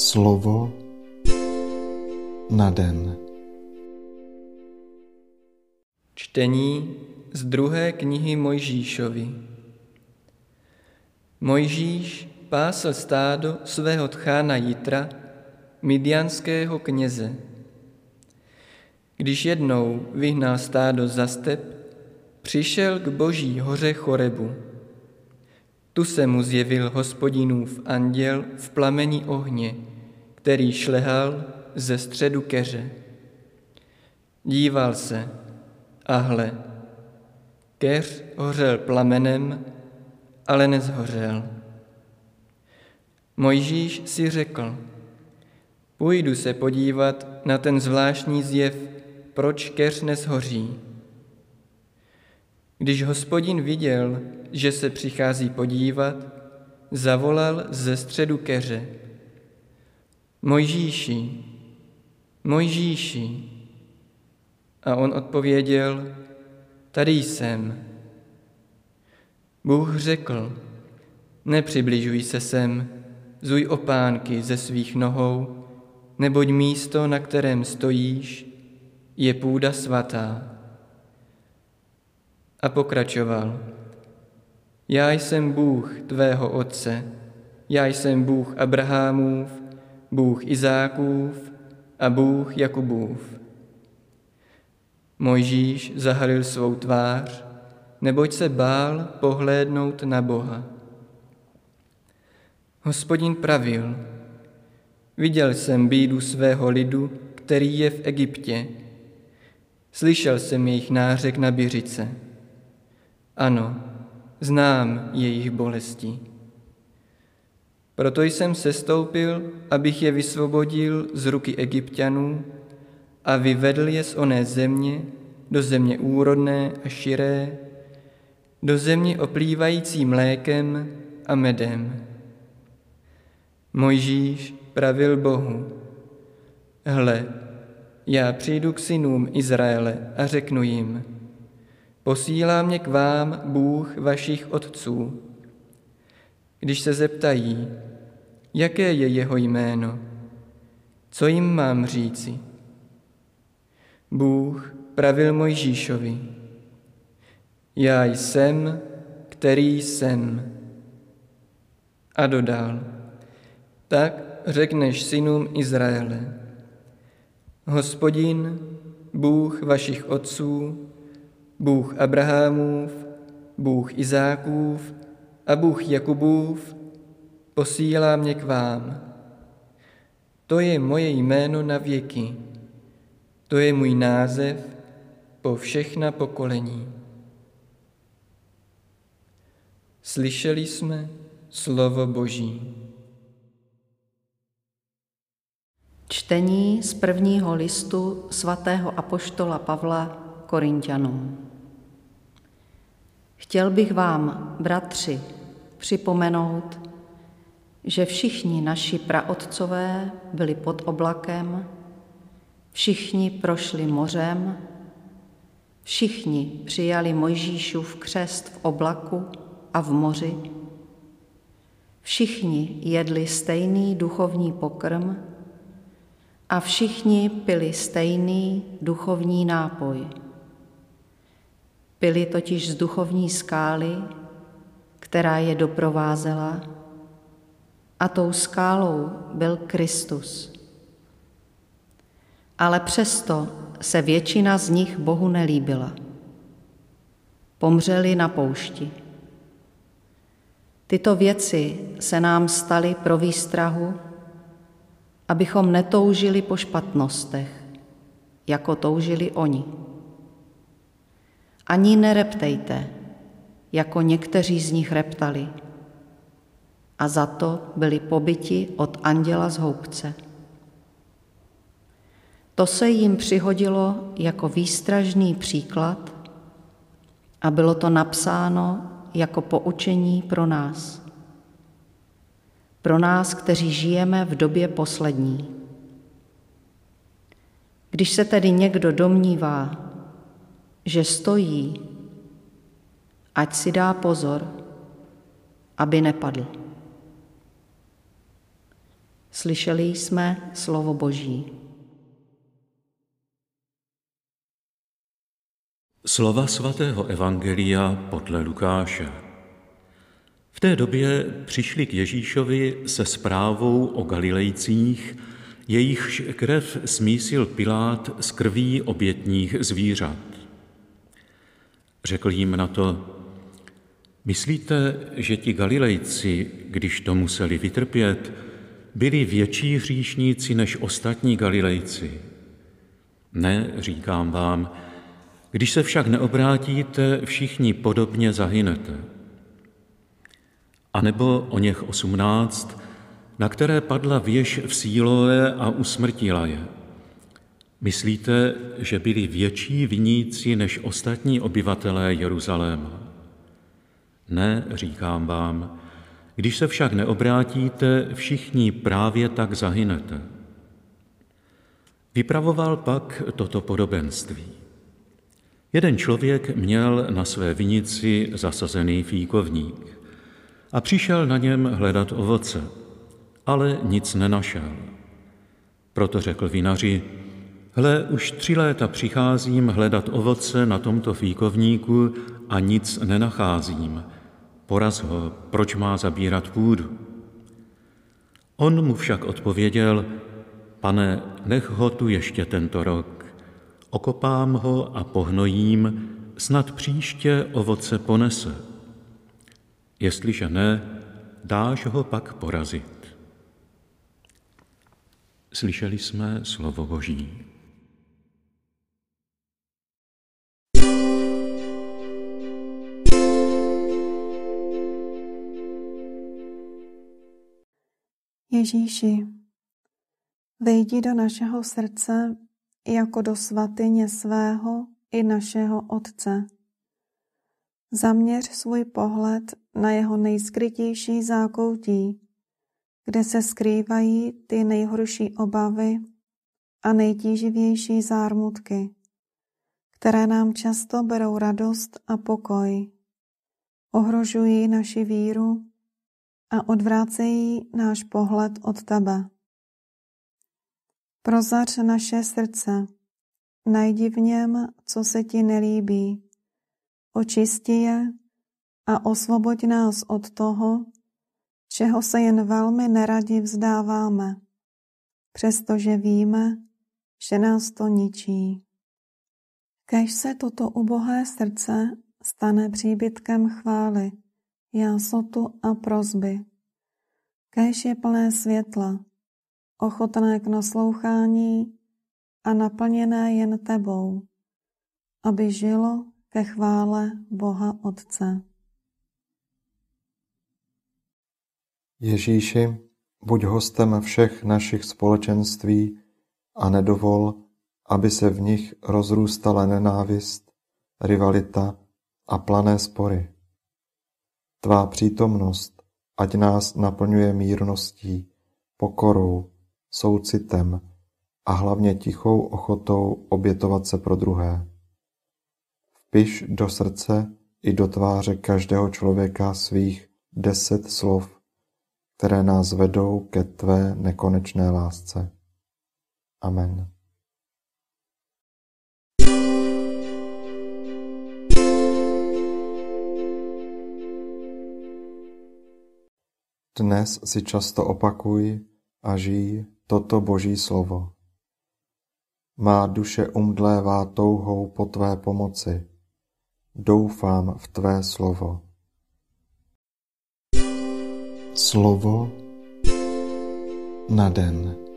Slovo na den. Čtení z druhé knihy Mojžíšovi. Mojžíš pásl stádo svého tchána Jitra, midianského kněze. Když jednou vyhnal stádo za step, přišel k boží hoře Chorebu. Tu se mu zjevil hospodinův anděl v plamení ohně, který šlehal ze středu keře. Díval se a hle, keř hořel plamenem, ale nezhořel. Mojžíš si řekl, půjdu se podívat na ten zvláštní zjev, proč keř nezhoří. Když hospodin viděl, že se přichází podívat, zavolal ze středu keře. Mojžíši, Mojžíši. A on odpověděl, tady jsem. Bůh řekl, nepřibližuj se sem, zuj opánky ze svých nohou, neboť místo, na kterém stojíš, je půda svatá. A pokračoval, já jsem Bůh tvého otce, já jsem Bůh Abrahamův, Bůh Izákův a Bůh Jakubův. Mojžíš zahalil svou tvář, neboť se bál pohlédnout na Boha. Hospodin pravil, viděl jsem bídu svého lidu, který je v Egyptě. Slyšel jsem jejich nářek na Biřice. Ano, znám jejich bolesti. Proto jsem sestoupil, abych je vysvobodil z ruky egyptianů a vyvedl je z oné země do země úrodné a širé, do země oplývající mlékem a medem. Mojžíš pravil Bohu, hle, já přijdu k synům Izraele a řeknu jim, posílá mě k vám Bůh vašich otců. Když se zeptají, jaké je jeho jméno, co jim mám říci? Bůh pravil Mojžíšovi, já jsem, který jsem. A dodal, tak řekneš synům Izraele, Hospodin, Bůh vašich otců, Bůh Abrahamův, Bůh Izákův a Bůh Jakubův posílá mě k vám. To je moje jméno na věky, to je můj název po všechna pokolení. Slyšeli jsme slovo Boží. Čtení z prvního listu svatého apoštola Pavla Korintianům. Chtěl bych vám, bratři, připomenout, že všichni naši praotcové byli pod oblakem, všichni prošli mořem, všichni přijali Mojžíšův křest v oblaku a v moři, všichni jedli stejný duchovní pokrm a všichni pili stejný duchovní nápoj. Pili totiž z duchovní skály, která je doprovázela, a tou skálou byl Kristus. Ale přesto se většina z nich Bohu nelíbila. Pomřeli na poušti. Tyto věci se nám staly pro výstrahu, abychom netoužili po špatnostech, jako toužili oni. Ani nereptejte, jako někteří z nich reptali, a za to byli pobyti od anděla z houbce. To se jim přihodilo jako výstražný příklad a bylo to napsáno jako poučení pro nás. Pro nás, kteří žijeme v době poslední. Když se tedy někdo domnívá, že stojí, ať si dá pozor, aby nepadl. Slyšeli jsme slovo Boží. Slova svatého Evangelia podle Lukáše. V té době přišli k Ježíšovi se zprávou o Galilejcích, jejichž krev smísil Pilát z krví obětních zvířat. Řekl jim na to, myslíte, že ti Galilejci, když to museli vytrpět, byli větší hříšníci než ostatní Galilejci? Ne, říkám vám, když se však neobrátíte, všichni podobně zahynete. A nebo o něch osmnáct, na které padla věž v Síloe a usmrtila je. Myslíte, že byli větší viníci než ostatní obyvatelé Jeruzaléma? Ne, říkám vám, když se však neobrátíte, všichni právě tak zahynete. Vypravoval pak toto podobenství. Jeden člověk měl na své vinici zasazený fíkovník a přišel na něm hledat ovoce, ale nic nenašel. Proto řekl vinaři, hle, už tři léta přicházím hledat ovoce na tomto fíkovníku a nic nenacházím. Poraz ho, proč má zabírat půdu. On mu však odpověděl, pane, nech ho tu ještě tento rok. Okopám ho a pohnojím, snad příště ovoce ponese. Jestliže ne, dáš ho pak porazit. Slyšeli jsme slovo Boží. Ježíši, vejdi do našeho srdce jako do svatyně svého i našeho Otce. Zaměř svůj pohled na jeho nejskrytější zákoutí, kde se skrývají ty nejhorší obavy a nejtíživější zármutky, které nám často berou radost a pokoj, ohrožují naši víru a odvrácejí náš pohled od tebe. Prozař naše srdce, najdi v něm, co se ti nelíbí, očisti je a osvoboď nás od toho, čeho se jen velmi neradi vzdáváme, přestože víme, že nás to ničí. Kež se toto ubohé srdce stane příbytkem chvály, jásotu a prozby. Kež je plné světla, ochotné k naslouchání a naplněné jen tebou, aby žilo ke chvále Boha Otce. Ježíši, buď hostem všech našich společenství a nedovol, aby se v nich rozrůstala nenávist, rivalita a plané spory. Tvá přítomnost, ať nás naplňuje mírností, pokorou, soucitem a hlavně tichou ochotou obětovat se pro druhé. Vpiš do srdce i do tváře každého člověka svých deset slov, které nás vedou ke Tvé nekonečné lásce. Amen. Dnes si často opakuj a žij toto Boží slovo. Má duše umdlévá touhou po Tvé pomoci. Doufám v Tvé slovo. Slovo na den.